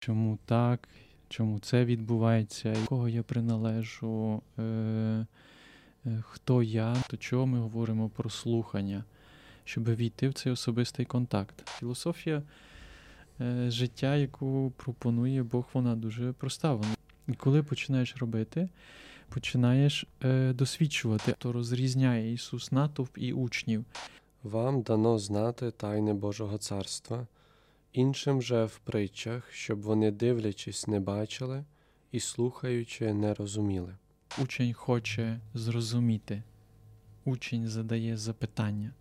чому так, чому це відбувається, кого я приналежу, е, е, хто я, до чого ми говоримо про слухання, щоб війти в цей особистий контакт. Філософія е, життя, яку пропонує Бог, вона дуже проста. Вона- І коли починаєш робити, починаєш е, досвідчувати, то розрізняє Ісус натовп і учнів. Вам дано знати тайни Божого царства, іншим же в притчах, щоб вони, дивлячись, не бачили і слухаючи, не розуміли. Учень хоче зрозуміти, учень задає запитання.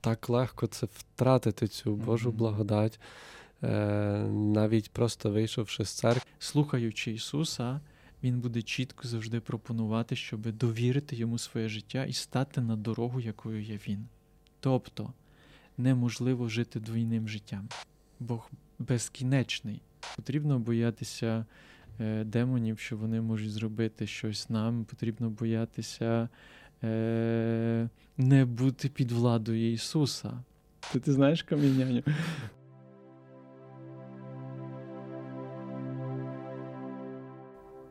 Так легко це втратити цю Божу Мгм. благодать, е, навіть просто вийшовши з церкви. Слухаючи Ісуса, Він буде чітко завжди пропонувати, щоб довірити йому своє життя і стати на дорогу, якою є він. Тобто неможливо жити двійним життям. Бог безкінечний. Потрібно боятися е, демонів, що вони можуть зробити щось нам. Потрібно боятися е, не бути під владою Ісуса. Ти, ти знаєш каміняню?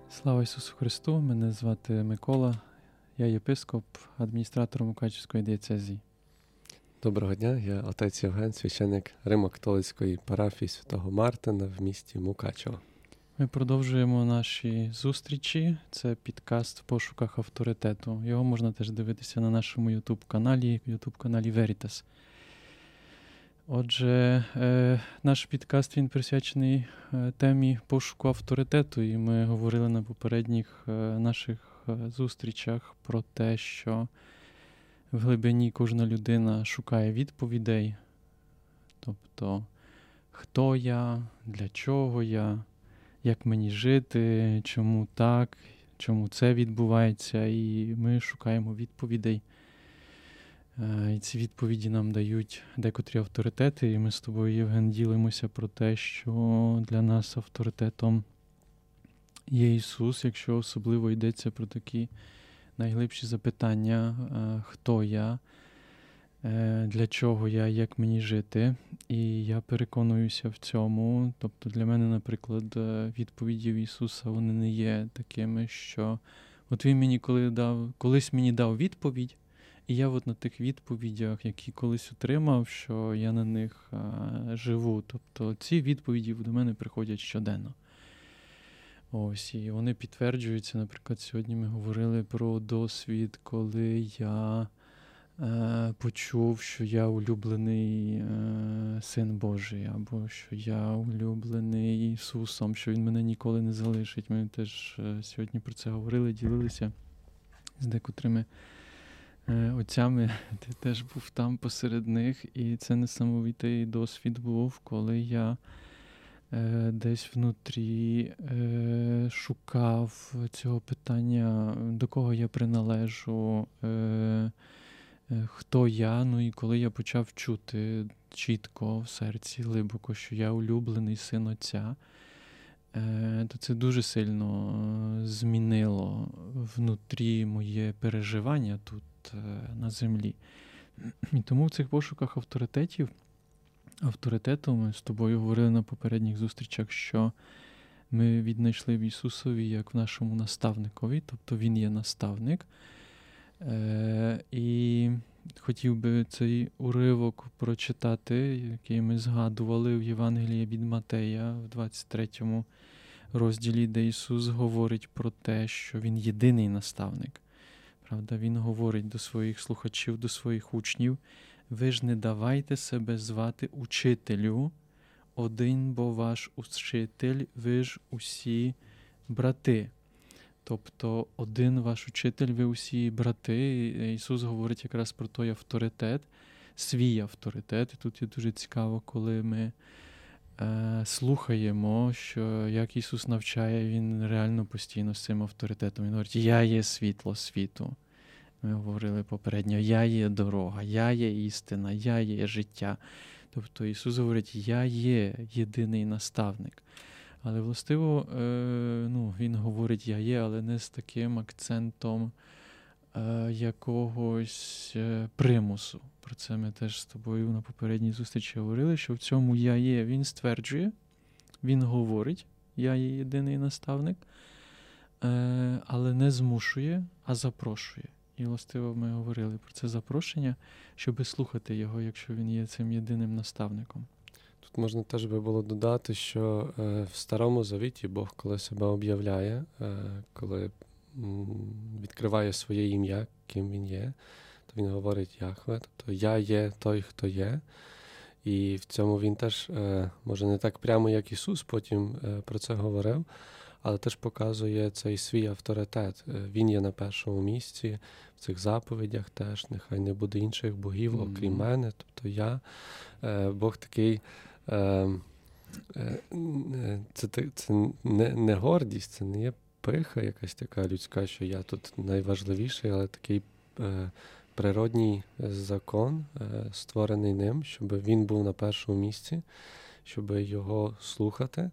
Слава Ісусу Христу! Мене звати Микола, я єпископ, адміністратор Мукачівської дієцезії. Доброго дня, я отець Євген, священник Римо-католицької парафії святого Мартина в місті Мукачево. Ми продовжуємо наші зустрічі. Це підкаст в пошуках авторитету. Його можна теж дивитися на нашому YouTube каналі, YouTube каналі Veritas. Отже, е, наш підкаст він присвячений е, темі пошуку авторитету, і ми говорили на попередніх е, наших е, зустрічах про те, що в глибині кожна людина шукає відповідей. Тобто, хто я, для чого я, як мені жити, чому так, чому це відбувається, і ми шукаємо відповідей. Е, І ці відповіді нам дають декотрі авторитети, і ми з тобою, Євген, ділимося про те, що для нас авторитетом є Ісус, якщо особливо йдеться про такі найглибші запитання, е, хто я, е, для чого я, як мені жити. І я переконуюся в цьому. Тобто для мене, наприклад, е, відповіді в Ісуса вони не є такими, що от він мені коли дав, колись мені дав відповідь, і я от на тих відповідях, які колись отримав, що я на них живу. Тобто ці відповіді до мене приходять щоденно. Ось, і вони підтверджуються. Наприклад, сьогодні ми говорили про досвід, коли я е, почув, що я улюблений е, син Божий, або що я улюблений Ісусом, що Він мене ніколи не залишить. Ми теж е, сьогодні про це говорили, ділилися з декотрими е, отцями. Ти теж був там посеред них, і це несамовитий досвід був, коли я десь внутрі е, шукав цього питання, до кого я приналежу, е, е, хто я. Ну і коли я почав чути чітко в серці глибоко, що я улюблений син Отця. е, То це дуже сильно е, змінило внутрі моє переживання тут е, на землі. І тому в цих пошуках авторитетів авторитету. Ми з тобою говорили на попередніх зустрічах, що ми віднайшли в Ісусові як в нашому наставникові, тобто Він є наставник. Е, І хотів би цей уривок прочитати, який ми згадували в Євангелії від Матея в 23 розділі, де Ісус говорить про те, що Він єдиний наставник. Правда, Він говорить до своїх слухачів, до своїх учнів. Ви ж не давайте себе звати учителю, один бо ваш учитель, ви ж усі брати. Тобто один ваш учитель, ви усі брати. Ісус говорить якраз про той авторитет, свій авторитет. І тут є дуже цікаво, коли ми е, слухаємо, що як Ісус навчає, Він реально постійно з цим авторитетом. Він говорить, я є світло світу. Ми говорили попередньо, я є дорога, я є істина, я є життя. Тобто Ісус говорить, я є єдиний наставник. Але властиво, е, ну, Він говорить, я є, але не з таким акцентом е, якогось е, примусу. Про це ми теж з тобою на попередній зустрічі говорили, що в цьому я є, він стверджує, він говорить, я є єдиний наставник, але не змушує, а запрошує. І властиво ми говорили про це запрошення, щоб слухати його, якщо він є цим єдиним наставником. Тут можна теж би було додати, що е, в Старому Завіті Бог, коли себе об'являє, е, коли відкриває своє ім'я, ким він є, то він говорить Яхве, тобто я є той, хто є. І в цьому він теж, е, може, не так прямо, як Ісус потім про це говорив, але теж показує цей свій авторитет. Е, Він є на першому місці в цих заповідях теж, нехай не буде інших богів, окрім Мгм. мене, тобто я. Е, Бог такий. е, Це, це не, не гордість, це не є пиха якась така людська, що я тут найважливіший, але такий е, природній закон, е, створений ним, щоб він був на першому місці, щоб його слухати,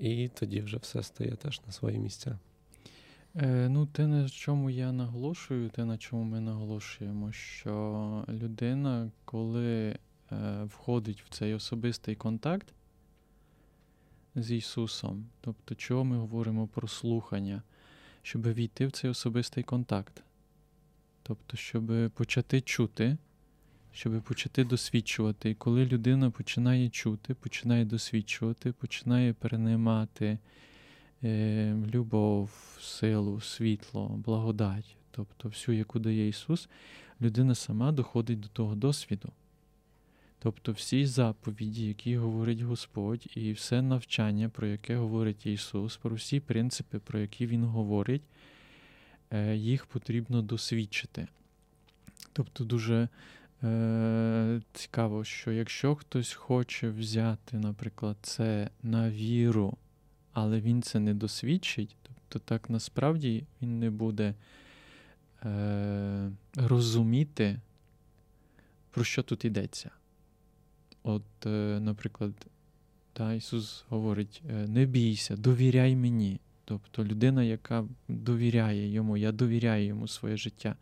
і тоді вже все стає теж на свої місця. Е, ну, те, на чому я наголошую, те, на чому ми наголошуємо, що людина, коли е, входить в цей особистий контакт з Ісусом, тобто, чого ми говоримо про слухання, щоб війти в цей особистий контакт, тобто, щоб почати чути, щоб почати досвідчувати. І коли людина починає чути, починає досвідчувати, починає переймати е, любов, силу, світло, благодать, тобто всю, яку дає Ісус, людина сама доходить до того досвіду. Тобто всі заповіді, які говорить Господь, і все навчання, про яке говорить Ісус, про всі принципи, про які Він говорить, е, їх потрібно досвідчити. Тобто дуже е, цікаво, що якщо хтось хоче взяти, наприклад, це на віру, але він це не досвідчить, тобто так насправді він не буде е, розуміти, про що тут йдеться. От, е, наприклад, та, Ісус говорить: е, не бійся, довіряй мені. Тобто людина, яка довіряє йому, я довіряю йому своє життя.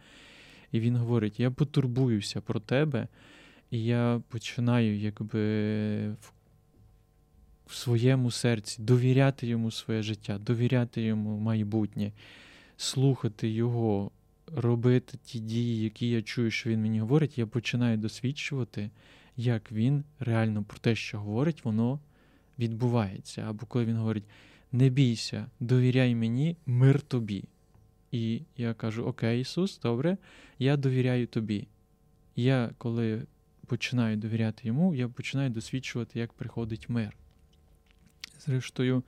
І він говорить: я потурбуюся про тебе, і я починаю якби в своєму серці довіряти йому своє життя, довіряти йому майбутнє, слухати його, робити ті дії, які я чую, що він мені говорить, я починаю досвідчувати, як він реально про те, що говорить, воно відбувається. Або коли він говорить: не бійся, довіряй мені, мир тобі. І я кажу: Окей, Ісус, добре, я довіряю тобі. Я, коли починаю довіряти йому, я починаю досвідчувати, як приходить мир. Зрештою,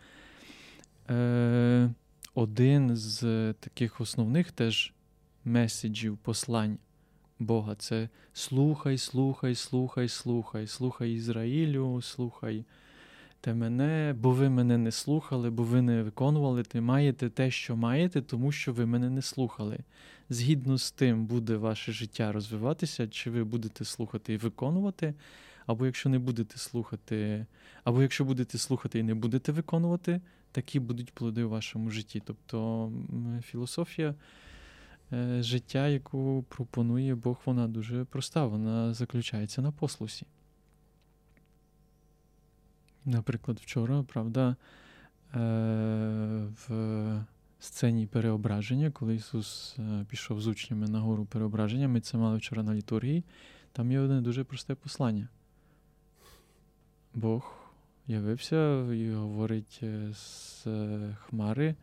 е, один з таких основних теж меседжів, послань Бога це слухай, слухай, слухай, слухай, слухай Ізраїлю, слухай те мене, бо ви мене не слухали, бо ви не виконували, ти маєте те, що маєте, тому що ви мене не слухали. Згідно з тим буде ваше життя розвиватися, чи ви будете слухати і виконувати, або якщо не будете слухати, або якщо будете слухати і не будете виконувати, такі будуть плоди у вашому житті. Тобто філософія е, життя, яку пропонує Бог, вона дуже проста, вона заключається на послусі. Наприклад, вчора, правда, е, в сцені переображення, коли Ісус е, пішов з учнями на гору переображення, ми це мали вчора на літургії, там є одне дуже просте послання. Бог явився і говорить з Хмари,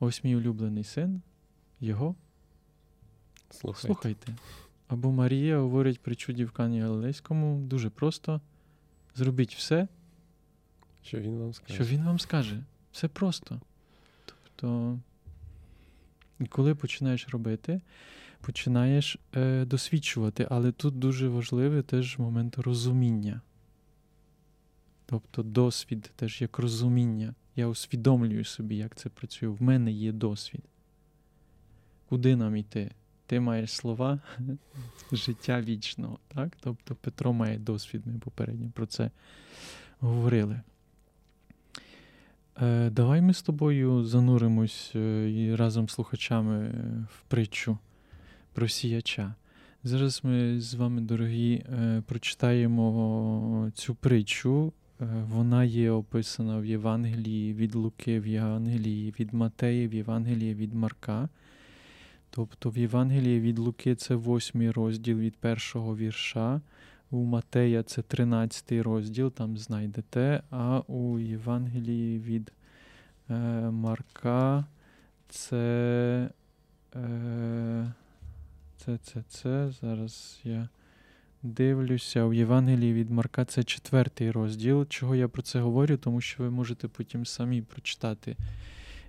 ось мій улюблений син, його Слухайте. слухайте. Або Марія говорить при чуді в Кані Галилейському дуже просто: зробіть все, Що він вам скаже. що він вам скаже. Все просто. Тобто, коли починаєш робити, починаєш е, досвідчувати, але тут дуже важливий теж момент розуміння. Тобто досвід теж як розуміння. Я усвідомлюю собі, як це працює. В мене є досвід. Куди нам йти? Ти маєш слова життя вічного. Так? Тобто Петро має досвід, ми попередньо про це говорили. Е, Давай ми з тобою зануримось е, і разом з слухачами е, в притчу про сіяча. Зараз ми з вами, дорогі, прочитаємо цю притчу вона є описана в Євангелії від Луки, в Євангелії від Матеї, в Євангелії від Марка. Тобто в Євангелії від Луки це восьмий розділ від першого вірша, у Матея це тринадцятий розділ, там знайдете, а у Євангелії від е, Марка це, е, це, це, це, зараз я дивлюся, у Євангелії від Марка це четвертий розділ. Чого я про це говорю? Тому що ви можете потім самі прочитати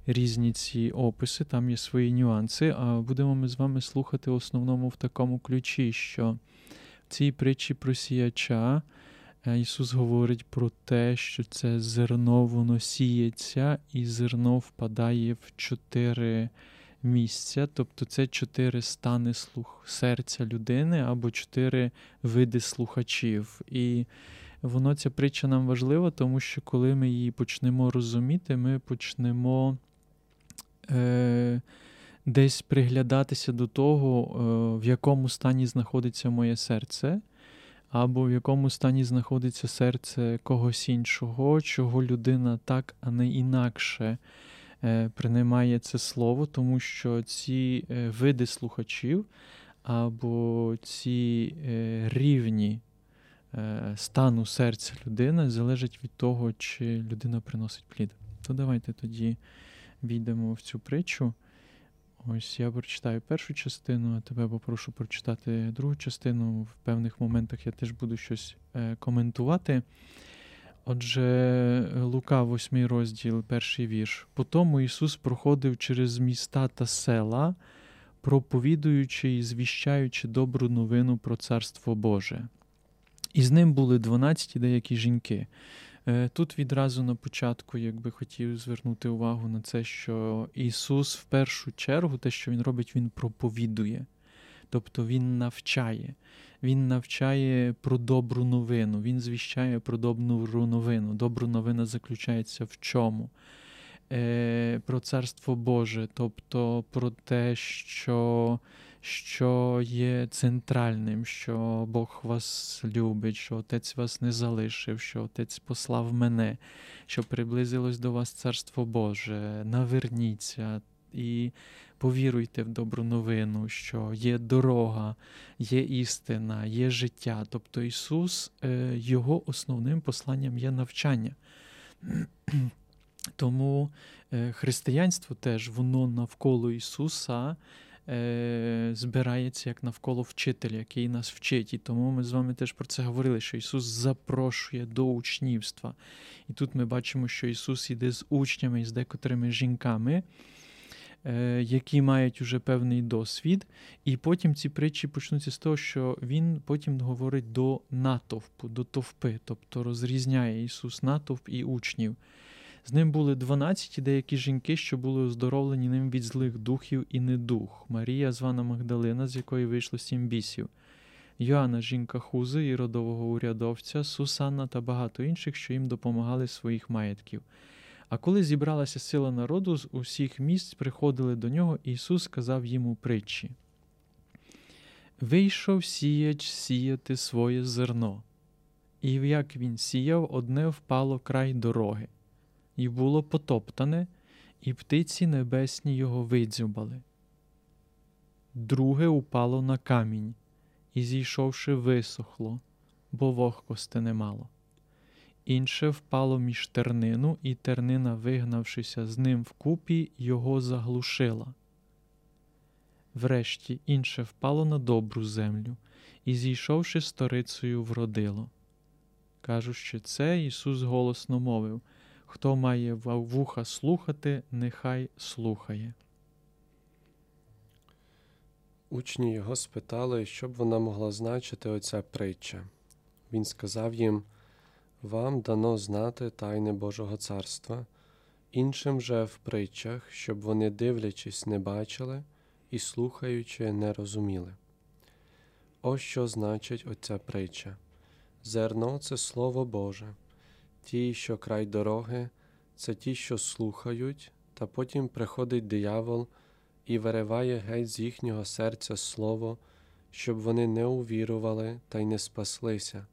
різні ці описи, там є свої нюанси. А будемо ми з вами слухати в основному в такому ключі, що цій притчі про сіяча е, Ісус говорить про те, що це зерно воно сіється, і зерно впадає в чотири місця, тобто це чотири стани слух серця людини або чотири види слухачів. І воно ця притча нам важлива, тому що коли ми її почнемо розуміти, ми почнемо е, десь приглядатися до того, е, в якому стані знаходиться моє серце. Або в якому стані знаходиться серце когось іншого, чого людина так, а не інакше Е, приймає це слово, тому що ці е, види слухачів або ці рівні стану серця людини залежать від того, чи людина приносить плід. То давайте тоді війдемо в цю притчу. Ось я прочитаю першу частину, а тебе попрошу прочитати другу частину. В певних моментах я теж буду щось коментувати. Отже, Лука, 8 розділ, перший вірш. По тому Ісус проходив через міста та села, проповідуючи і звіщаючи добру новину про Царство Боже. І з ним були 12 деякі жінки. Е, тут відразу на початку якби хотів звернути увагу на це, що Ісус в першу чергу, те, що Він робить, Він проповідує, тобто Він навчає. Він навчає про добру новину, він звіщає про добру новину. Добру новина заключається в чому? Е, Про Царство Боже, тобто про те, що що є центральним, що Бог вас любить, що Отець вас не залишив, що Отець послав мене, що приблизилось до вас Царство Боже, наверніться. І повіруйте в добру новину, що є дорога, є істина, є життя. Тобто Ісус, е, Його основним посланням є навчання. Тому е, християнство теж воно навколо Ісуса е, збирається як навколо вчителя, який нас вчить. І тому ми з вами теж про це говорили, що Ісус запрошує до учнівства. І тут ми бачимо, що Ісус іде з учнями і з декотрими жінками. Е, які мають уже певний досвід, і потім ці притчі почнуться з того, що він потім говорить до натовпу, до товпи, тобто розрізняє Ісус натовп і учнів. З ним були 12 деякі жінки, що були оздоровлені ним від злих духів і недух. Марія, звана Магдалина, з якої вийшло сім бісів, Йоанна, жінка Хузи і родового урядовця, Сусанна та багато інших, що їм допомагали своїх маєтків. А коли зібралася сила народу, з усіх місць приходили до нього, Ісус сказав йому притчі. Вийшов сіяч сіяти своє зерно, і як він сіяв, одне впало край дороги, і було потоптане, і птиці небесні його видзюбали. Друге упало на камінь, і, зійшовши, висохло, бо вогкости немало інше впало між тернину, і тернина, вигнавшися з ним вкупі, його заглушила. Врешті інше впало на добру землю, і, зійшовши сторицею, вродило. Кажуть, що це Ісус голосно мовив Хто має вуха слухати, нехай слухає. Учні його спитали, що б вона могла значити оця притча. Він сказав їм вам дано знати тайни Божого царства, іншим же в притчах, щоб вони, дивлячись, не бачили і слухаючи, не розуміли. Ось що значить оця притча. Зерно це Слово Боже, ті, що край дороги, це ті, що слухають, та потім приходить диявол і вириває геть з їхнього серця слово, щоб вони не увірували та й не спаслися.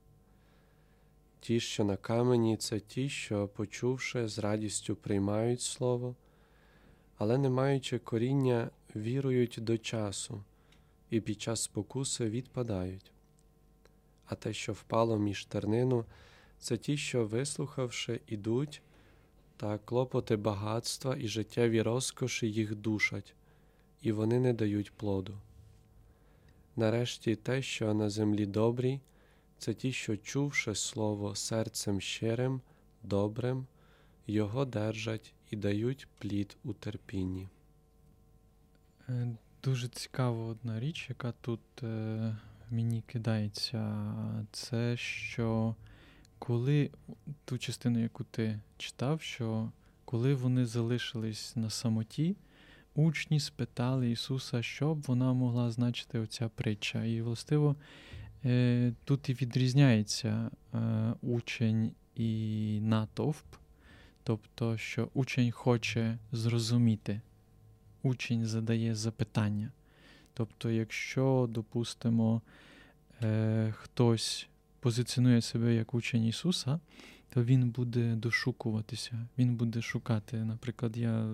Ті, що на камені, це ті, що, почувши, з радістю приймають слово, але не маючи коріння, вірують до часу і під час спокуси відпадають. А те, що впало між тернину, це ті, що, вислухавши, ідуть, та клопоти багатства і життєві розкоші їх душать, і вони не дають плоду. Нарешті те, що на землі добрі, це ті, що, чувши слово серцем щирим, добрим, його держать і дають плід у терпінні. Е, дуже цікава одна річ, яка тут е, мені кидається, це що коли ту частину, яку ти читав, що коли вони залишились на самоті, учні спитали Ісуса, що б вона могла значити оця притча. І, властиво, е, тут і відрізняється е, учень і натовп, тобто, що учень хоче зрозуміти, учень задає запитання. Тобто, якщо, допустимо, е, хтось позиціонує себе як учень Ісуса, то він буде дошукуватися, він буде шукати. Наприклад, я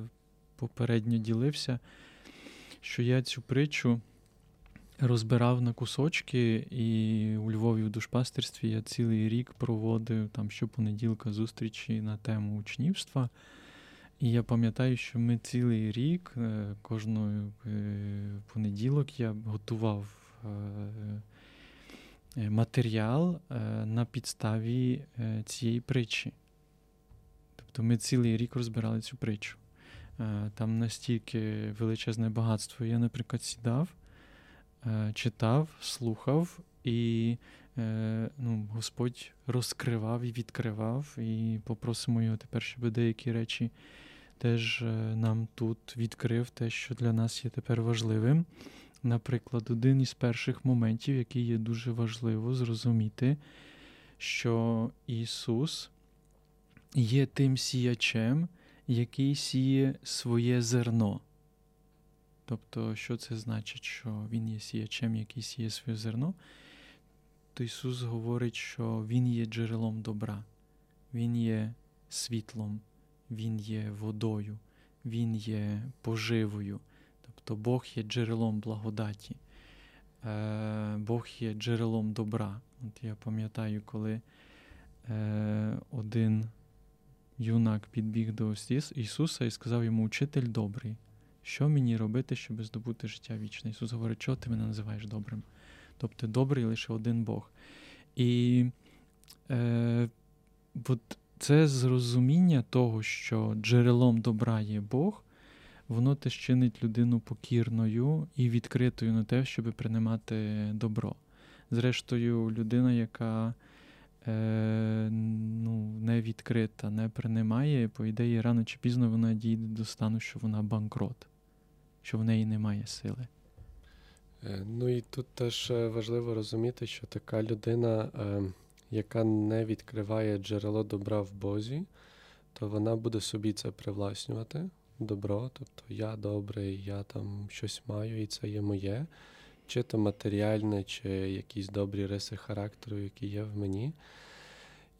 попередньо ділився, що я цю притчу розбирав на кусочки, і у Львові в душпастерстві я цілий рік проводив там щопонеділка зустрічі на тему учнівства. І я пам'ятаю, що ми цілий рік, е, кожного е, понеділок я готував е, матеріал на підставі цієї притчі. Тобто ми цілий рік розбирали цю притчу. Там настільки величезне багатство. Я, наприклад, сідав, читав, слухав, і ну, Господь розкривав і відкривав, і попросимо його тепер, щоб деякі речі теж нам тут відкрив те, що для нас є тепер важливим. Наприклад, один із перших моментів, який є дуже важливо зрозуміти, що Ісус є тим сіячем, який сіє своє зерно. Тобто, що це значить, що Він є сіячем, який сіє своє зерно, то Ісус говорить, що Він є джерелом добра, Він є світлом, Він є водою, Він є поживою. Тобто Бог є джерелом благодаті, е, Бог є джерелом добра. От Я пам'ятаю, коли е, один юнак підбіг до Ісуса і сказав йому, Учитель добрий, що мені робити, щоб здобути життя вічне? Ісус говорить, чого ти мене називаєш добрим? Тобто добрий лише один Бог. І е, от це зрозуміння того, що джерелом добра є Бог, воно теж чинить людину покірною і відкритою на те, щоб приймати добро. Зрештою, людина, яка е, ну, не відкрита, не приймає, по ідеї, рано чи пізно вона дійде до стану, що вона банкрот, що в неї немає сили. Е, ну і тут теж е, важливо розуміти, що така людина, е, яка не відкриває джерело добра в Бозі, то вона буде собі це привласнювати добро, тобто я добрий, я там щось маю, і це є моє, чи то матеріальне, чи якісь добрі риси характеру, які є в мені.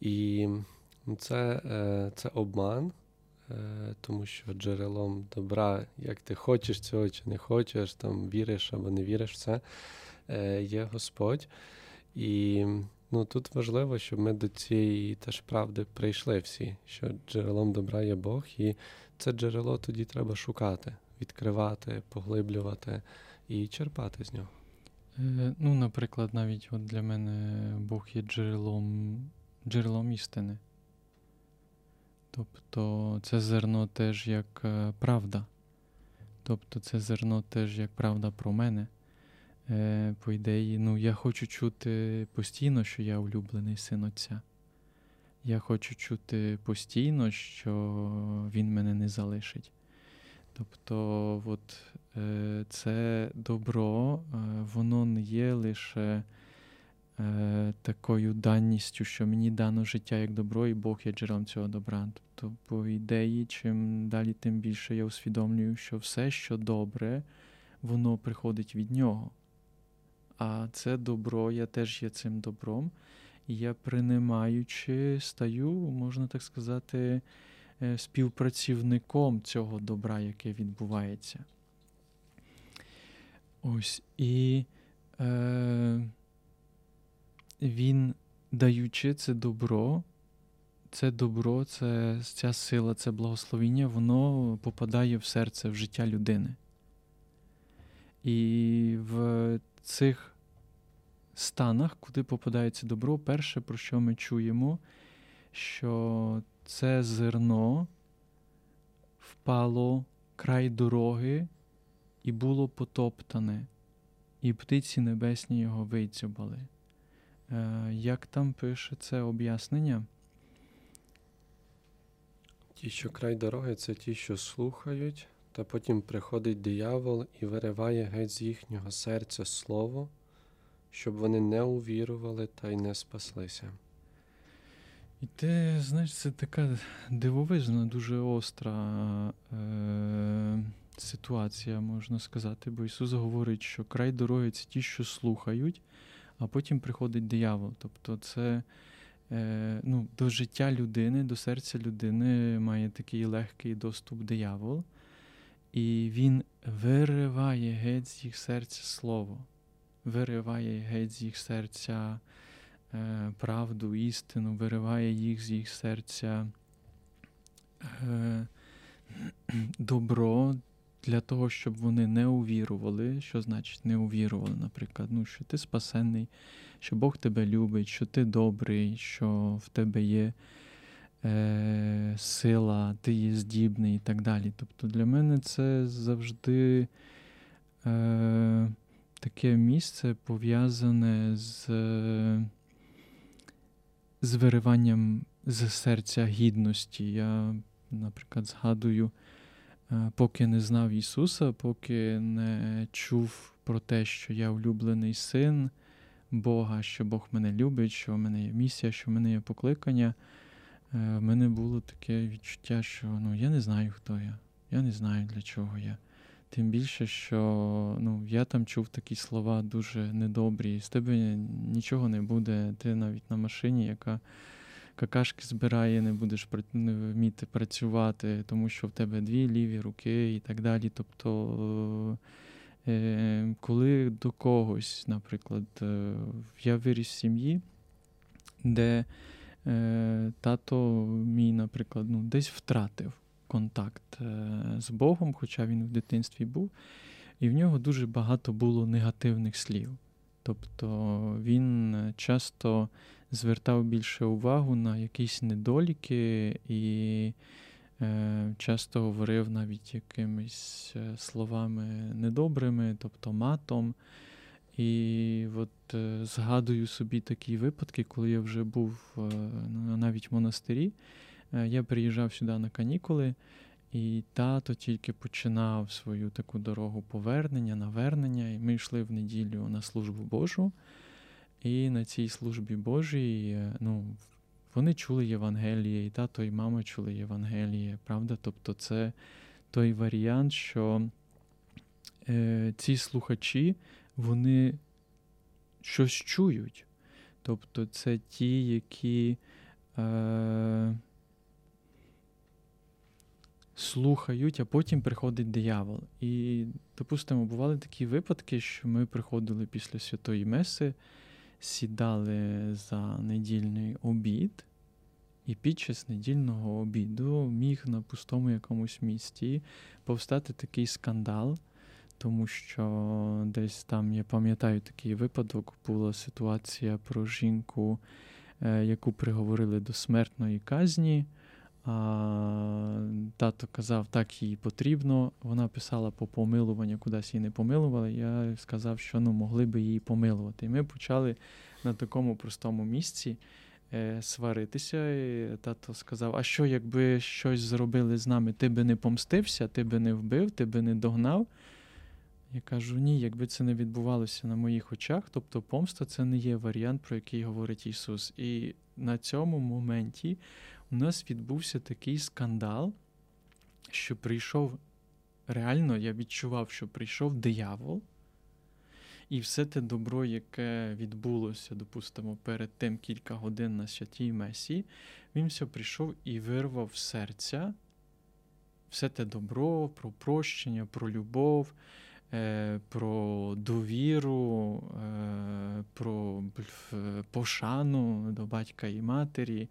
І це, е, це обман. Е, тому що джерелом добра, як ти хочеш цього чи не хочеш, там віриш або не віриш в це, е, є Господь. І ну, тут важливо, щоб ми до цієї теж правди прийшли всі, що джерелом добра є Бог, і це джерело тоді треба шукати, відкривати, поглиблювати і черпати з нього. Е, ну, наприклад, навіть от для мене Бог є джерелом, джерелом істини. Тобто це зерно теж як е, правда. Тобто це зерно теж як правда про мене. Е, По ідеї, ну я хочу чути постійно, що я улюблений син Отця. Я хочу чути постійно, що він мене не залишить. Тобто, от, е, це добро, е, воно не є лише е, такою данністю, що мені дано життя як добро, і Бог є джерелом цього добра. Тобто, по ідеї, чим далі, тим більше я усвідомлюю, що все, що добре, воно приходить від нього. А це добро, я теж є цим добром. Я приймаючи, стаю, можна так сказати, е, співпрацівником цього добра, яке відбувається. Ось і е, він, даючи це добро, це добро, це ця сила, це благословіння, воно попадає в серце, в життя людини. І в цих станах, куди попадає це добро, перше, про що ми чуємо, що це зерно впало край дороги і було потоптане, і птиці небесні його вийцюбали. Е, як там пише це об'яснення? Ті, що край дороги, це ті, що слухають, та потім приходить диявол і вириває геть з їхнього серця слово, щоб вони не увірували та й не спаслися. І ти, знаєш, це така дивовижна, дуже остра е- ситуація, можна сказати, бо Ісус говорить, що край дороги це ті, що слухають, а потім приходить диявол. Тобто, це е- ну, до життя людини, до серця людини має такий легкий доступ диявол, і він вириває геть з їх серця слово, вириває геть з їх серця. Е, правду, істину, вириває їх з їх серця е, добро для того, щоб вони не увірували. Що значить не увірували, наприклад, ну, що ти спасенний, що Бог тебе любить, що ти добрий, що в тебе є е, сила, ти є здібний і так далі. Тобто для мене це завжди. Е, Таке місце пов'язане з з вириванням з серця гідності. Я, наприклад, згадую, е, поки не знав Ісуса, поки не чув про те, що я улюблений син Бога, що Бог мене любить, що в мене є місія, що в мене є покликання. Е, в мене було таке відчуття, що ну, я не знаю, хто я, я не знаю, для чого я. Тим більше, що ну, я там чув такі слова дуже недобрі. З тебе нічого не буде. Ти навіть на машині, яка какашки збирає, не будеш не вміти працювати, тому що в тебе дві ліві руки і так далі. Тобто, е, коли до когось, наприклад, е, я виріс в сім'ї, де е, тато мій, наприклад, ну, десь втратив контакт е, з Богом, хоча він в дитинстві був, і в нього дуже багато було негативних слів. Тобто він часто звертав більше увагу на якісь недоліки і е, часто говорив навіть якимись е, словами недобрими, тобто матом. І от е, згадую собі такі випадки, коли я вже був е, навіть в монастирі. Е, я приїжджав сюди на канікули, і тато тільки починав свою таку дорогу повернення, навернення. І ми йшли в неділю на службу Божу. І на цій службі Божій е, ну, вони чули Євангеліє, і тато, і мама чули Євангеліє, правда? Тобто, це той варіант, що е, ці слухачі вони щось чують. Тобто, це ті, які. Е, слухають, а потім приходить диявол. І, допустимо, бували такі випадки, що ми приходили після святої Меси, сідали за недільний обід, і під час недільного обіду міг на пустому якомусь місті повстати такий скандал. Тому що десь там, я пам'ятаю такий випадок, була ситуація про жінку, е, яку приговорили до смертної казні. А, Тато казав, так їй потрібно. Вона писала по помилуванню, кудись її не помилували. Я сказав, що ну, могли би її помилувати. І ми почали на такому простому місці е, сваритися. І Тато сказав: А що, якби щось зробили з нами? Ти би не помстився, ти би не вбив, ти би не догнав? Я кажу, ні, якби це не відбувалося на моїх очах, тобто помста це не є варіант, про який говорить Ісус. І на цьому моменті у нас відбувся такий скандал, що прийшов. Реально, я відчував, що прийшов диявол, І все те добро, яке відбулося, допустимо, перед тим кілька годин на святій Месі, він все прийшов і вирвав серця все те добро, про прощення, про любов, е, про довіру, е, про пошану до батька і матері.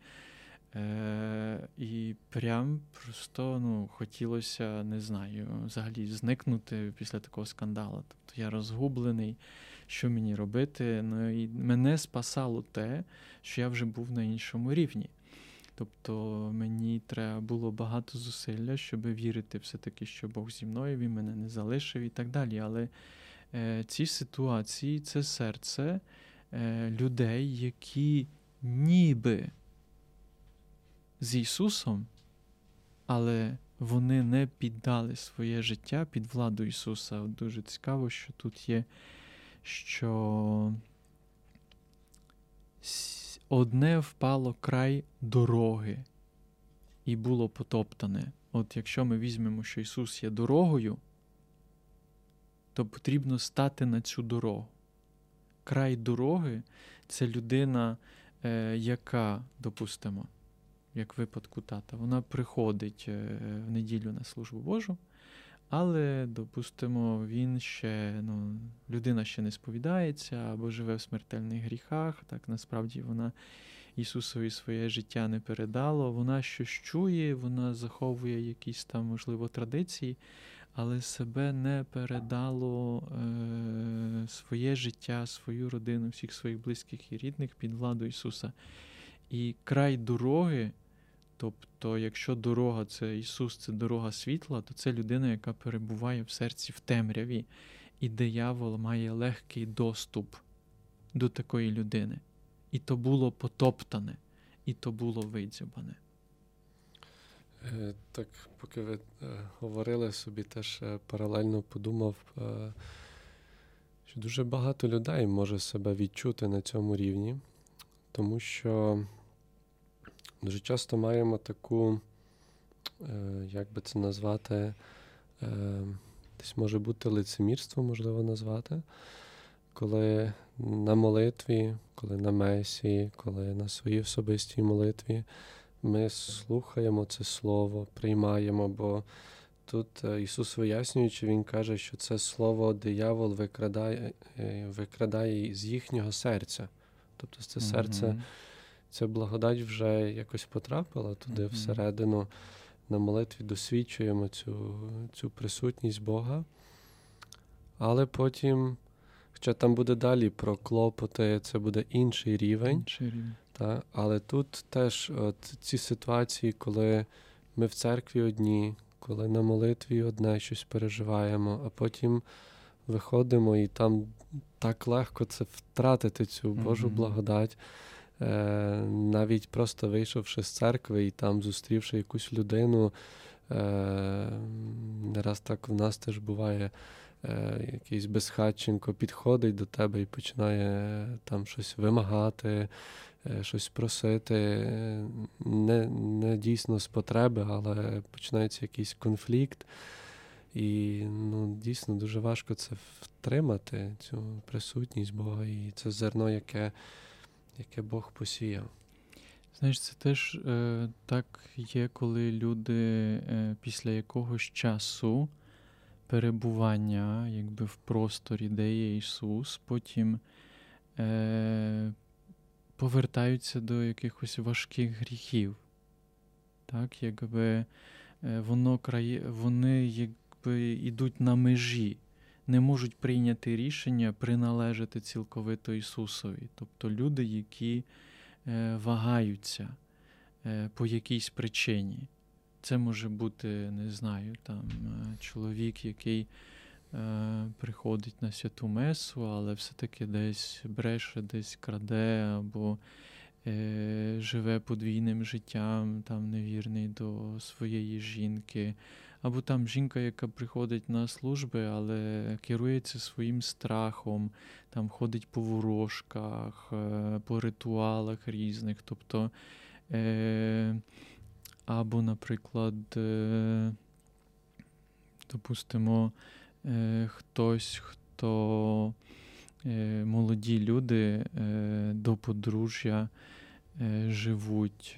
Е, І прям просто ну, хотілося, не знаю, взагалі зникнути після такого скандалу. Тобто я розгублений, що мені робити. Ну і мене спасало те, що я вже був на іншому рівні. Тобто мені треба було багато зусилля, щоб вірити все-таки, що Бог зі мною, він мене не залишив і так далі. Але е, ці ситуації це серце е, людей, які ніби з Ісусом, але вони не піддали своє життя під владу Ісуса. Дуже цікаво, що тут є, що одне впало край дороги і було потоптане. От якщо ми візьмемо, що Ісус є дорогою, то потрібно стати на цю дорогу. Край дороги це людина, е, яка, допустимо, як в випадку тата, вона приходить е, в неділю на службу Божу, але, допустимо, він ще, ну, людина ще не сповідається або живе в смертельних гріхах. Так насправді вона Ісусові своє життя не передала. Вона щось чує, вона заховує якісь там, можливо, традиції, але себе не передало е, своє життя, свою родину, всіх своїх близьких і рідних під владу Ісуса. І край дороги. Тобто, якщо дорога це Ісус, це дорога світла, то це людина, яка перебуває в серці в темряві, і диявол має легкий доступ до такої людини. І то було потоптане, і то було видзюбане. Е, так, поки ви е, говорили собі, теж е, паралельно подумав, що дуже багато людей може себе відчути на цьому рівні, тому що Дуже часто маємо таку, е, як би це назвати, е, десь може бути лицемірство, можливо, назвати, коли на молитві, коли на месі, коли на своїй особистій молитві ми слухаємо це слово, приймаємо, бо тут е, Ісус вияснюючи, Він каже, що це слово диявол викрадає викрадає з їхнього серця. Тобто це серце. Ця благодать вже якось потрапила туди mm-hmm. всередину. На молитві досвідчуємо цю цю присутність Бога. Але потім, хоча там буде далі про клопоти, це буде інший рівень. Інший рівень. Та, але тут теж от ці ситуації, коли ми в церкві одні, коли на молитві одне щось переживаємо, а потім виходимо і там так легко це втратити цю Божу mm-hmm. благодать. Е, навіть просто вийшовши з церкви і там зустрівши якусь людину, е, не раз так в нас теж буває. Е, якийсь безхатченко підходить до тебе і починає там щось вимагати, щось просити. Не не дійсно з потреби, але починається якийсь конфлікт. І ну, дійсно дуже важко це втримати, цю присутність Бога і це зерно, яке яке Бог посіяв. Знаєш, це теж е, так є, коли люди е, після якогось часу перебування якби в просторі, де є Ісус, потім е, повертаються до якихось важких гріхів. Так, якби е, воно крає, вони якби йдуть на межі не можуть прийняти рішення приналежати цілковито Ісусові. Тобто люди, які е, вагаються е, по якійсь причині. Це може бути, не знаю, там е, чоловік, який приходить на святу Месу, але все-таки десь бреше, десь краде, або живе подвійним життям, там невірний до своєї жінки. Або там жінка, яка приходить на служби, але керується своїм страхом, там ходить по ворожках, е, по ритуалах різних. Тобто, е, або, наприклад, е, допустимо, хтось, хто молоді люди до подружжя живуть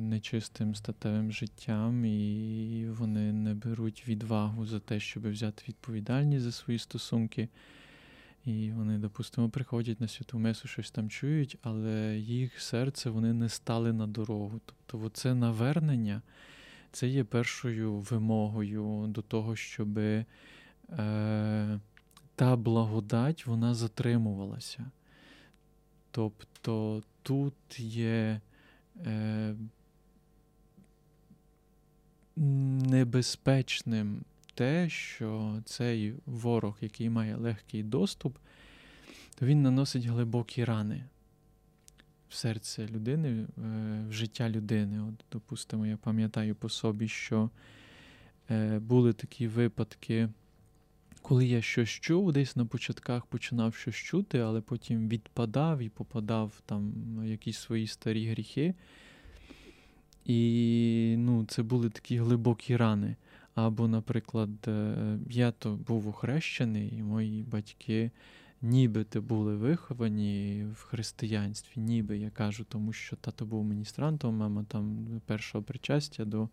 нечистим статевим життям, і вони не беруть відвагу за те, щоб взяти відповідальність за свої стосунки. І вони, допустимо, приходять на святу месу, щось там чують, але їх серце вони не стали на дорогу. Тобто, це навернення це є першою вимогою до того, щоб е, та благодать вона затримувалася. Тобто тут є е, небезпечним те, що цей ворог, який має легкий доступ, то він наносить глибокі рани в серце людини, е, в життя людини. От, Допустимо, я пам'ятаю по собі, що е, були такі випадки, коли я щось чув, десь на початках починав щось чути, але потім відпадав і попадав там в якісь свої старі гріхи. І ну, це були такі глибокі рани. Або, наприклад, е, я то був охрещений, і мої батьки нібито були виховані в християнстві, ніби я кажу, тому що тато був міністрантом, мама там першого причастя до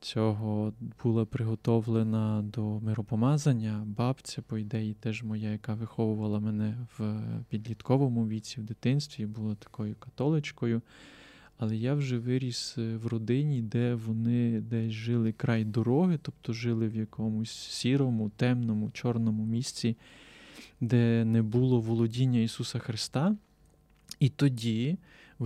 цього була приготовлена до миропомазання. Бабця, по ідеї, теж моя, яка виховувала мене в підлітковому віці, в дитинстві, була такою католичкою. Але я вже виріс е, в родині, де вони десь жили край дороги, тобто жили в якомусь сірому, темному, чорному місці, де не було володіння Ісуса Христа. І тоді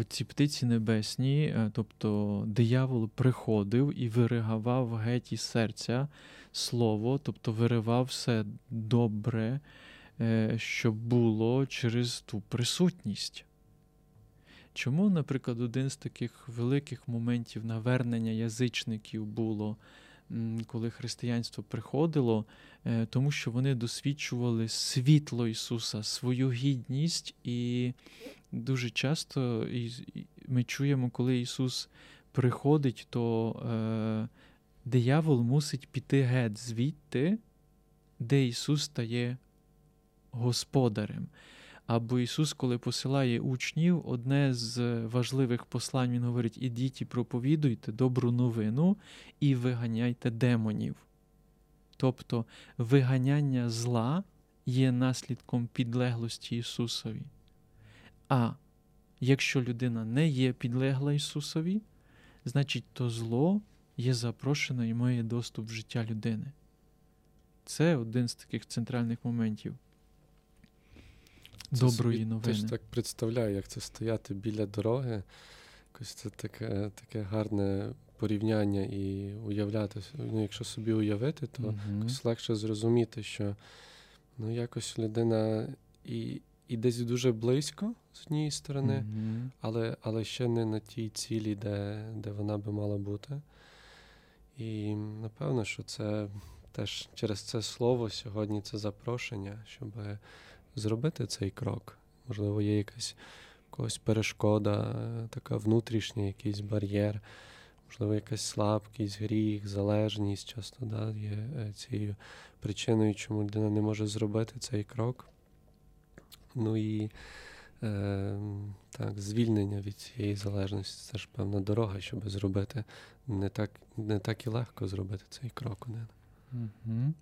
ці птиці небесні, е, тобто диявол приходив і виригавав геть із серця слово, тобто виривав все добре, е, що було через ту присутність. Чому, наприклад, один з таких великих моментів навернення язичників було, коли християнство приходило, е, тому що вони досвідчували світло Ісуса, свою гідність, і дуже часто ми чуємо, коли Ісус приходить, то е, диявол мусить піти геть звідти, де Ісус стає господарем. Або Ісус, коли посилає учнів, одне з важливих послань Він говорить: ідіть і проповідуйте добру новину і виганяйте демонів. Тобто виганяння зла є наслідком підлеглості Ісусові. А якщо людина не є підлегла Ісусові, значить то зло є запрошено і має доступ в життя людини. Це один з таких центральних моментів доброї собі новини. Теж так представляю, як це стояти біля дороги. Якось це таке таке гарне порівняння і уявляти. Ну, Якщо собі уявити, то uh якось легше зрозуміти, що ну, якось людина і і десь дуже близько з однієї сторони, uh але але ще не на тій цілі, де, де вона би мала бути. І напевно, що це теж через це слово сьогодні це запрошення, щоб зробити цей крок. Можливо, є якась якась перешкода, така внутрішня, якийсь бар'єр, можливо, якась слабкість, гріх, залежність часто да, є е, цією причиною, чому людина не може зробити цей крок. Ну і е, так, звільнення від цієї залежності це ж певна дорога, щоб зробити. Не так не так і легко зробити цей крок. Угу.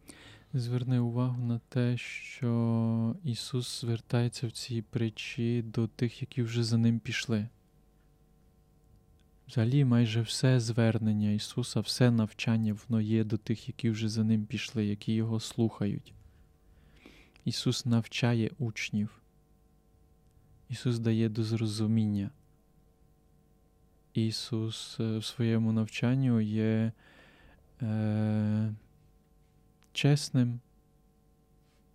Зверни увагу на те, що Ісус звертається в цій притчі до тих, які вже за ним пішли. Взагалі, майже все звернення Ісуса, все навчання, воно є до тих, які вже за ним пішли, які Його слухають. Ісус навчає учнів. Ісус дає до зрозуміння. Ісус е, в своєму навчанню є. Е, чесним,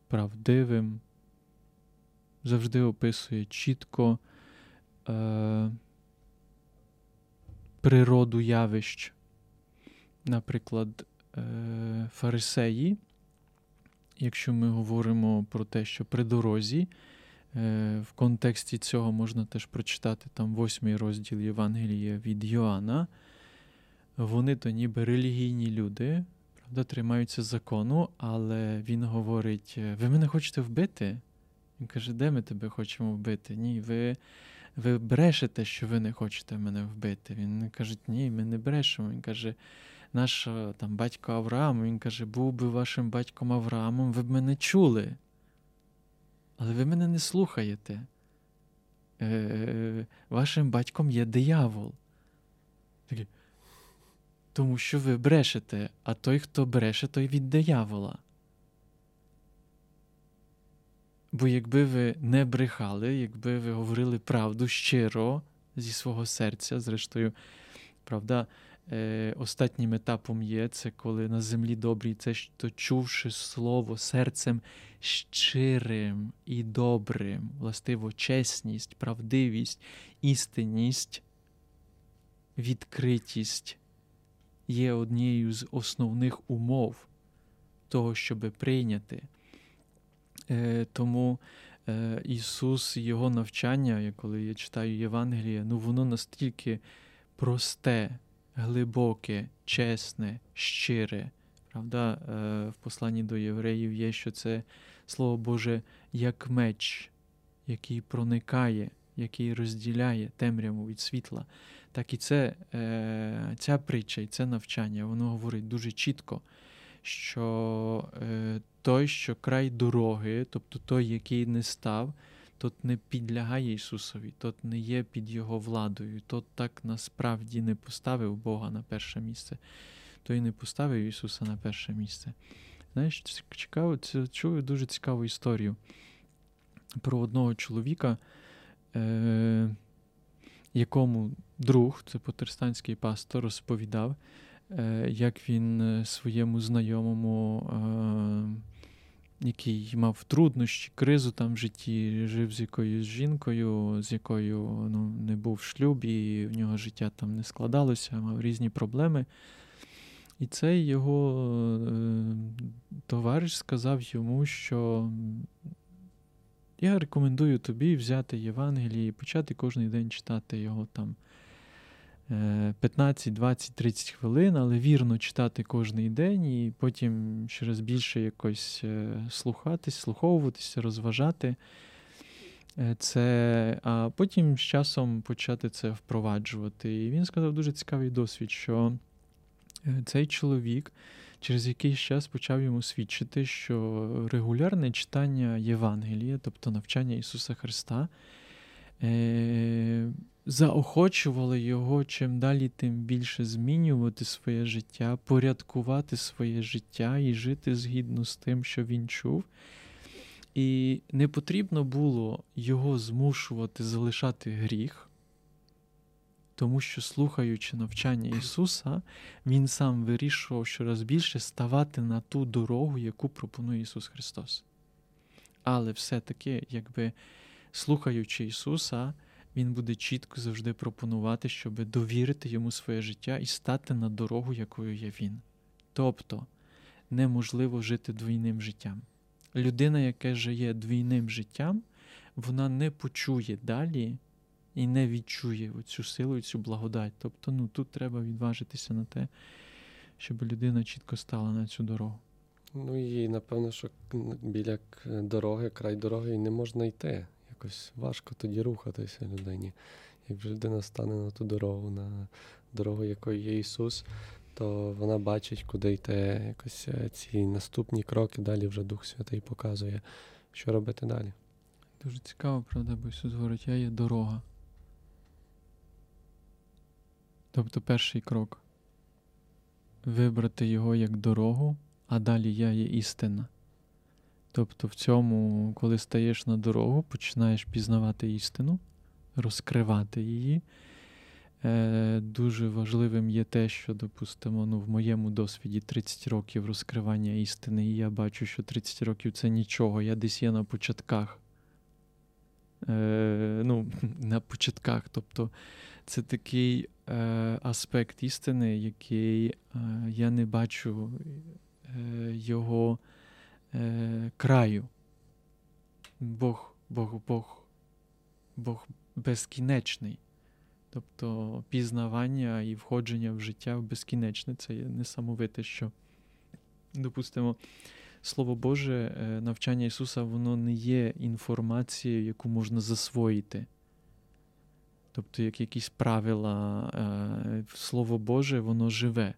правдивим, завжди описує чітко е, природу явищ. Наприклад, е, фарисеї, якщо ми говоримо про те, що при дорозі, е, в контексті цього можна теж прочитати там восьмий розділ Євангелія від Йоанна, вони то ніби релігійні люди, дотримаються закону, але він говорить: «Е, ви мене хочете вбити? Він каже, де ми тебе хочемо вбити? Ні, ви ви брешете, що ви не хочете мене вбити. Він каже, ні, ми не брешемо. Він каже, наш там батько Авраам, він каже, був би вашим батьком Авраамом, ви б мене чули. Але ви мене не слухаєте. Е, Вашим батьком є диявол. Тому що ви брешете, а той, хто бреше, той від диявола. Бо якби ви не брехали, якби ви говорили правду щиро зі свого серця, зрештою, правда, е, остатнім етапом є це, коли на землі добрій, це що чувши слово серцем щирим і добрим, властиво, чесність, правдивість, істинність, відкритість є однією з основних умов того, щоб прийняти. Е, Тому е, Ісус, Його навчання, коли я читаю Євангеліє, ну воно настільки просте, глибоке, чесне, щире. Правда, е, в посланні до євреїв є, що це Слово Боже як меч, який проникає, який розділяє темряву від світла. Так і це, е, ця притча і це навчання, воно говорить дуже чітко, що е, той, що край дороги, тобто той, який не став, тот не підлягає Ісусові, тот не є під Його владою, тот так насправді не поставив Бога на перше місце, той не поставив Ісуса на перше місце. Знаєш, цікаво, це чую дуже цікаву історію про одного чоловіка, е, якому друг, це протестантський пастор, розповідав, е, як він е, своєму знайомому, е, який мав труднощі, кризу там в житті, жив з якоюсь жінкою, з якою ну, не був в шлюбі, і в нього життя там не складалося, мав різні проблеми. І цей його товариш сказав йому, що я рекомендую тобі взяти Євангеліє і почати кожен день читати його там 15, 20, 30 хвилин, але вірно читати кожен день, і потім через більше якось е, слухатись, слуховуватися, розважати е, це, а потім з часом почати це впроваджувати. І він сказав дуже цікавий досвід, що е, цей чоловік через якийсь час почав йому свідчити, що регулярне читання Євангелія, тобто навчання Ісуса Христа, заохочували його чим далі, тим більше змінювати своє життя, порядкувати своє життя і жити згідно з тим, що він чув. І не потрібно було його змушувати залишати гріх, тому що, слухаючи навчання Ісуса, Він сам вирішував щораз більше ставати на ту дорогу, яку пропонує Ісус Христос. Але все-таки, якби слухаючи Ісуса, він буде чітко завжди пропонувати, щоб довірити йому своє життя і стати на дорогу, якою є він. Тобто неможливо жити двійним життям. Людина, яка живе двійним життям, вона не почує далі і не відчує цю силу і цю благодать. Тобто, ну тут треба відважитися на те, щоб людина чітко стала на цю дорогу. Ну і напевно, що біля дороги, край дороги і не можна йти якось важко тоді рухатися людині. Як вже людина стане на ту дорогу, на дорогу, якою є Ісус, то вона бачить, куди йти якось е, ці наступні кроки, далі вже Дух Святий показує, що робити далі. Дуже цікаво, правда, бо Ісус говорить, я є дорога. Тобто перший крок вибрати його як дорогу, а далі я є істина. Тобто, в цьому, коли стаєш на дорогу, починаєш пізнавати істину, розкривати її. Е, Дуже важливим є те, що, допустимо, ну, в моєму досвіді 30 років розкривання істини, і я бачу, що 30 років це нічого. Я десь є на початках. Е, ну, На початках. Тобто це такий аспект істини, який е, я не бачу е, його е, краю. Бог, Бог, Бог, Бог безкінечний. Тобто пізнавання і входження в життя в безкінечне це є несамовите, що, допустимо, Слово Боже, навчання Ісуса, воно не є інформацією, яку можна засвоїти. Тобто, як якісь правила, Слово Боже, воно живе.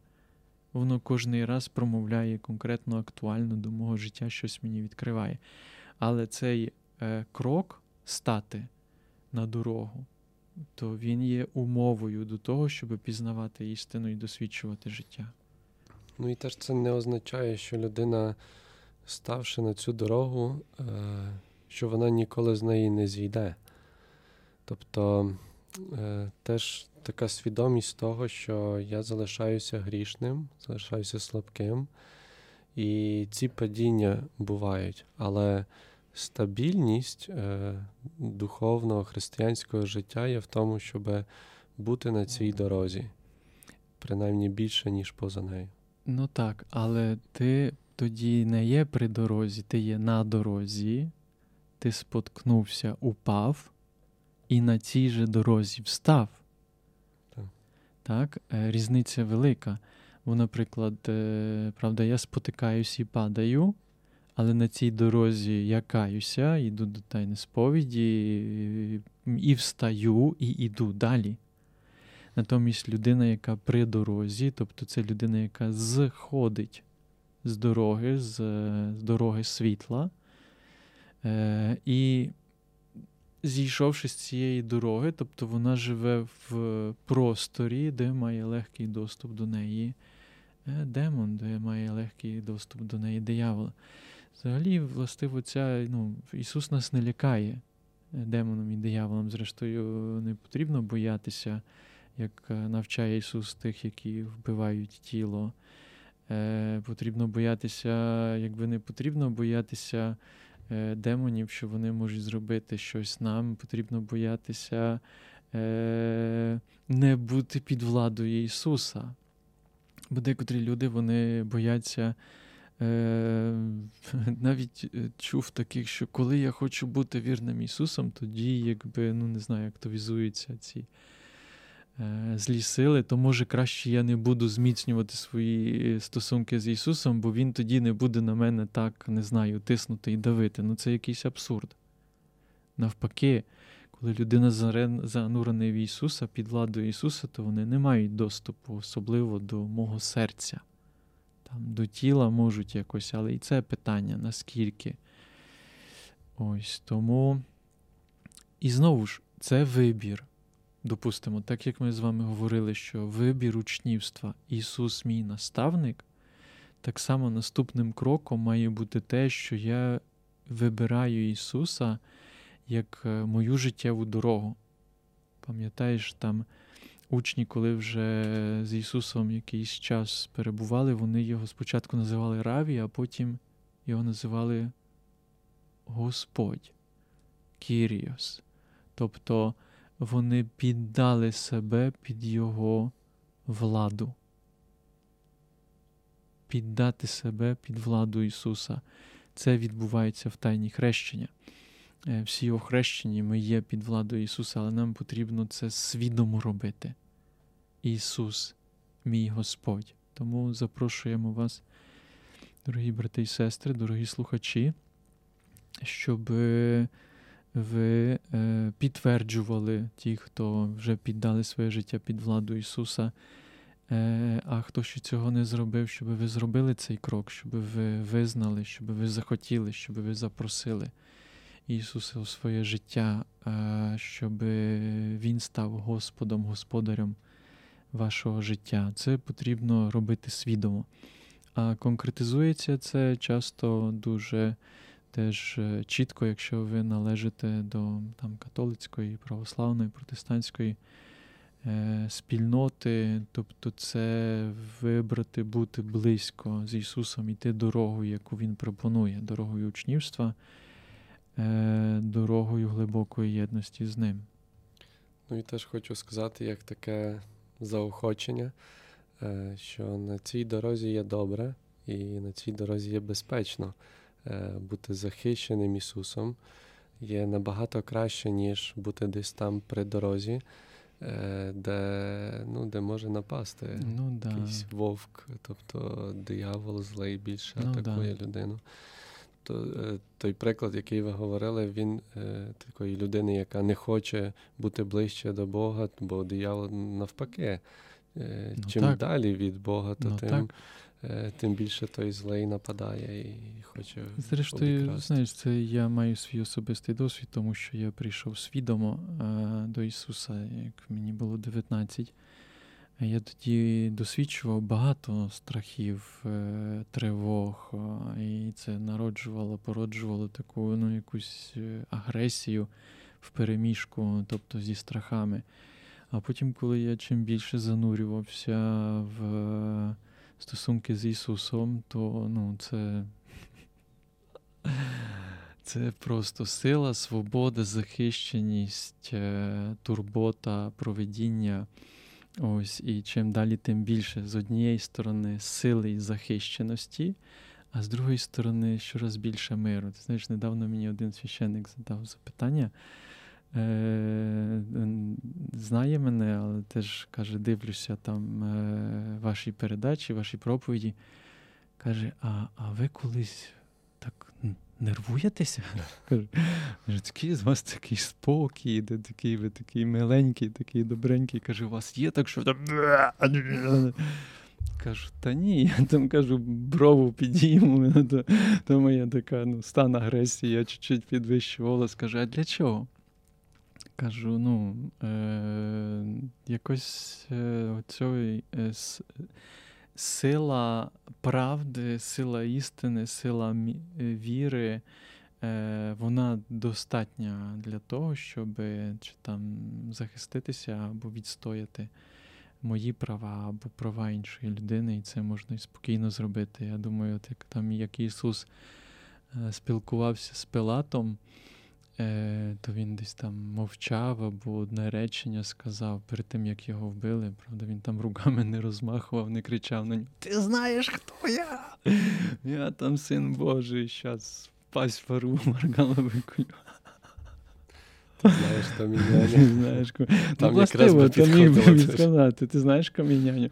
Воно кожний раз промовляє конкретно актуально до мого життя, щось мені відкриває. Але цей е, крок стати на дорогу, то він є умовою до того, щоб пізнавати істину і досвідчувати життя. Ну і теж це не означає, що людина, ставши на цю дорогу, е, що вона ніколи з неї не зійде. Тобто е, теж така свідомість того, що я залишаюся грішним, залишаюся слабким, і ці падіння бувають. Але стабільність е, духовного християнського життя є в тому, щоб бути на цій дорозі, принаймні більше, ніж поза нею. Ну так, але ти тоді не є при дорозі, ти є на дорозі, ти споткнувся, упав і на цій же дорозі встав. Так, так? Е, різниця велика. Бо, наприклад, е, правда, я спотикаюсь і падаю, але на цій дорозі я каюся, йду до тайни сповіді, і встаю, і йду далі. Натомість людина, яка при дорозі, тобто це людина, яка зходить з дороги, з, з дороги світла, е, і зійшовши з цієї дороги, тобто вона живе в просторі, де має легкий доступ до неї е, демон, де має легкий доступ до неї диявола. Взагалі, властиво, ця, ну, Ісус нас не лякає е, демоном і дияволом. Зрештою, не потрібно боятися, як е, навчає Ісус тих, які вбивають тіло. Е, Потрібно боятися, якби не потрібно боятися демонів, що вони можуть зробити щось нам. Потрібно боятися е, не бути під владою Ісуса. Бо декотрі люди вони бояться. Е, навіть е, чув таких, що коли я хочу бути вірним Ісусом, тоді, якби, ну не знаю, як то візуються ці е, злі сили, то може краще я не буду зміцнювати свої стосунки з Ісусом, бо Він тоді не буде на мене так, не знаю, тиснути і давити. Ну це якийсь абсурд. Навпаки, коли людина занурена в Ісуса під владою Ісуса, то вони не мають доступу, особливо до мого серця там, до тіла можуть якось, але і це питання, наскільки. Ось тому. І знову ж, це вибір. Допустимо, так як ми з вами говорили, що вибір учнівства Ісус, мій наставник, так само наступним кроком має бути те, що я вибираю Ісуса як е, мою життєву дорогу. Пам'ятаєш, там учні, коли вже з Ісусом якийсь час перебували, вони його спочатку називали Раві, а потім його називали Господь Кіріос. Тобто вони піддали себе під Його владу. Піддати себе під владу Ісуса. Це відбувається в тайні хрещення. Е, всі охрещені, ми є під владою Ісуса, але нам потрібно це свідомо робити. Ісус, мій Господь. Тому запрошуємо вас, дорогі брати і сестри, дорогі слухачі, щоб ви е, підтверджували ті, хто вже піддали своє життя під владу Ісуса. Е, а хто ще цього не зробив, щоб ви зробили цей крок, щоб ви визнали, щоб ви захотіли, щоб ви запросили. Ісуса у своє життя, щоб Він став Господом, Господарем вашого життя. Це потрібно робити свідомо. А конкретизується це часто дуже теж е, чітко, якщо ви належите до там, католицької, православної, протестантської е, спільноти, тобто це вибрати бути близько з Ісусом, іти дорогою, яку Він пропонує, дорогою учнівства. Е, дорогою глибокої єдності з ним. Ну і теж хочу сказати, як таке заохочення, е, що на цій дорозі є добре, і на цій дорозі є безпечно бути захищеним Ісусом. Є набагато краще, ніж бути десь там при дорозі, е, де ну, де може напасти ну, да. якийсь вовк, тобто диявол злий більше Ну, атакує да. людину. То, е, той приклад, який ви говорили, він е, такої людини, яка не хоче бути ближче до Бога, бо диявол навпаки. Е, Ну, чим так. далі від Бога, то Ну, тим, так. Е, тим більше той злий нападає і хоче. Зрештою, обікрасти. знаєш, це я маю свій особистий досвід, тому що я прийшов свідомо е, до Ісуса, як мені було 19. Я тоді досвідчував багато страхів, е, тривог, і це народжувало, породжувало таку ну, якусь агресію в переміжку, тобто зі страхами. А потім, коли я чим більше занурювався в стосунки з Ісусом, то ну, це це просто сила, свобода, захищеність, е, турбота, проведіння. Ось, і чим далі, тим більше. З однієї сторони, сили і захищеності, а з другої сторони, щораз більше миру. Ти знаєш, недавно мені один священник задав запитання. Е, знає мене, але теж каже, дивлюся там е, ваші передачі, ваші проповіді. Каже: а, а ви колись так нервуєтеся? Каже, каже, такий з вас такий спокій, де такий, ви такий миленький, такий добренький. Каже, у вас є так, що там. Кажу, та ні, я там кажу, брову підійму, то, то моя така ну, стан агресії, я чуть-чуть підвищу голос, кажу, а для чого? Кажу, ну, е, якось е, оцьої, е, сила правди, сила істини, сила мі- віри, е, вона достатня для того, щоб чи там захиститися або відстояти мої права або права іншої людини, і це можна і спокійно зробити. Я думаю, от як там як Ісус е, спілкувався з Пилатом, то він десь там мовчав або одне речення сказав перед тим, як його вбили. Правда, він там руками не розмахував, не кричав на нього: Ти знаєш, хто я? Я там син Божий, щас пасть вару, маргала викую. Ти знаєш, міняє. Знаєш, Там ну, якраз би міг сказати, ти знаєш каміняню.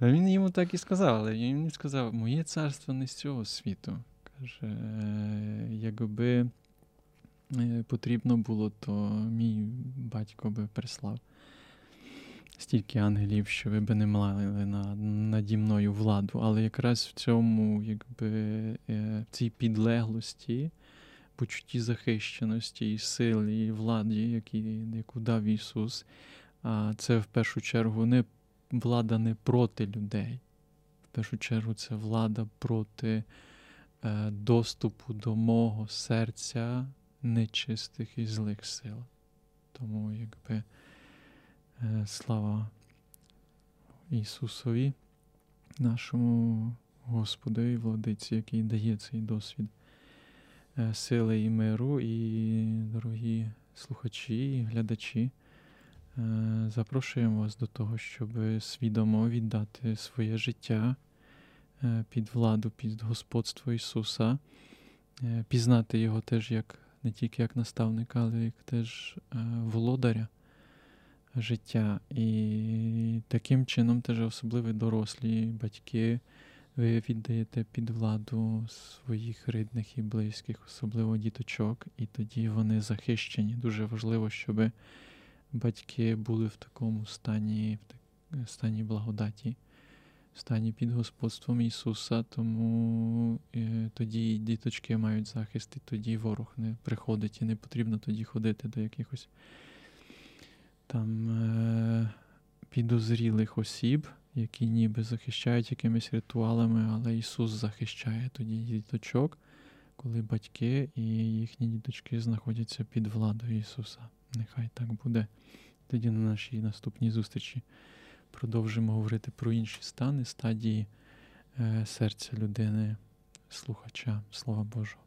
А він йому так і сказав, але він сказав, моє царство не з цього світу. Каже, «Е, якби е, потрібно було, то мій батько би прислав стільки ангелів, що ви би не мали на, наді мною владу. Але якраз в цьому, якби, е, в цій підлеглості, почутті захищеності і сили, і владі, які, яку дав Ісус, це в першу чергу не влада не проти людей. В першу чергу це влада проти е, доступу до мого серця нечистих і злих сил. Тому, якби е, слава Ісусові, нашому Господу і владиці, який дає цей досвід е, сили і миру, і дорогі слухачі і глядачі. е, Запрошуємо вас до того, щоб свідомо віддати своє життя під владу, під господство Ісуса, пізнати Його теж як не тільки як наставника, але як теж е, володаря життя. І таким чином теж особливо дорослі батьки ви віддаєте під владу своїх рідних і близьких, особливо діточок, і тоді вони захищені. Дуже важливо, щоб батьки були в такому стані, в стані благодаті, стані під господством Ісуса, тому е, тоді діточки мають захист, і тоді ворог не приходить, і не потрібно тоді ходити до якихось там е, підозрілих осіб, які ніби захищають якимись ритуалами, але Ісус захищає тоді діточок, коли батьки і їхні діточки знаходяться під владою Ісуса. Нехай так буде. Тоді на нашій наступній зустрічі продовжимо говорити про інші стани, стадії е, серця людини, слухача Слова Божого.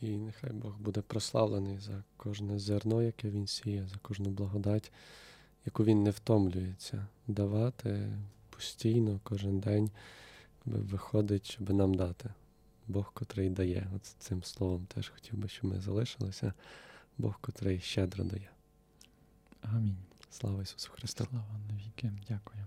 І нехай Бог буде прославлений за кожне зерно, яке він сіє, за кожну благодать, яку він не втомлюється давати постійно, кожен день, виходить, щоб нам дати. Бог, котрий дає. От цим словом теж хотів би, щоб ми залишилися. Бог, котрий щедро дає. Амінь. Слава Ісусу Христу! Слава навіки. Дякую.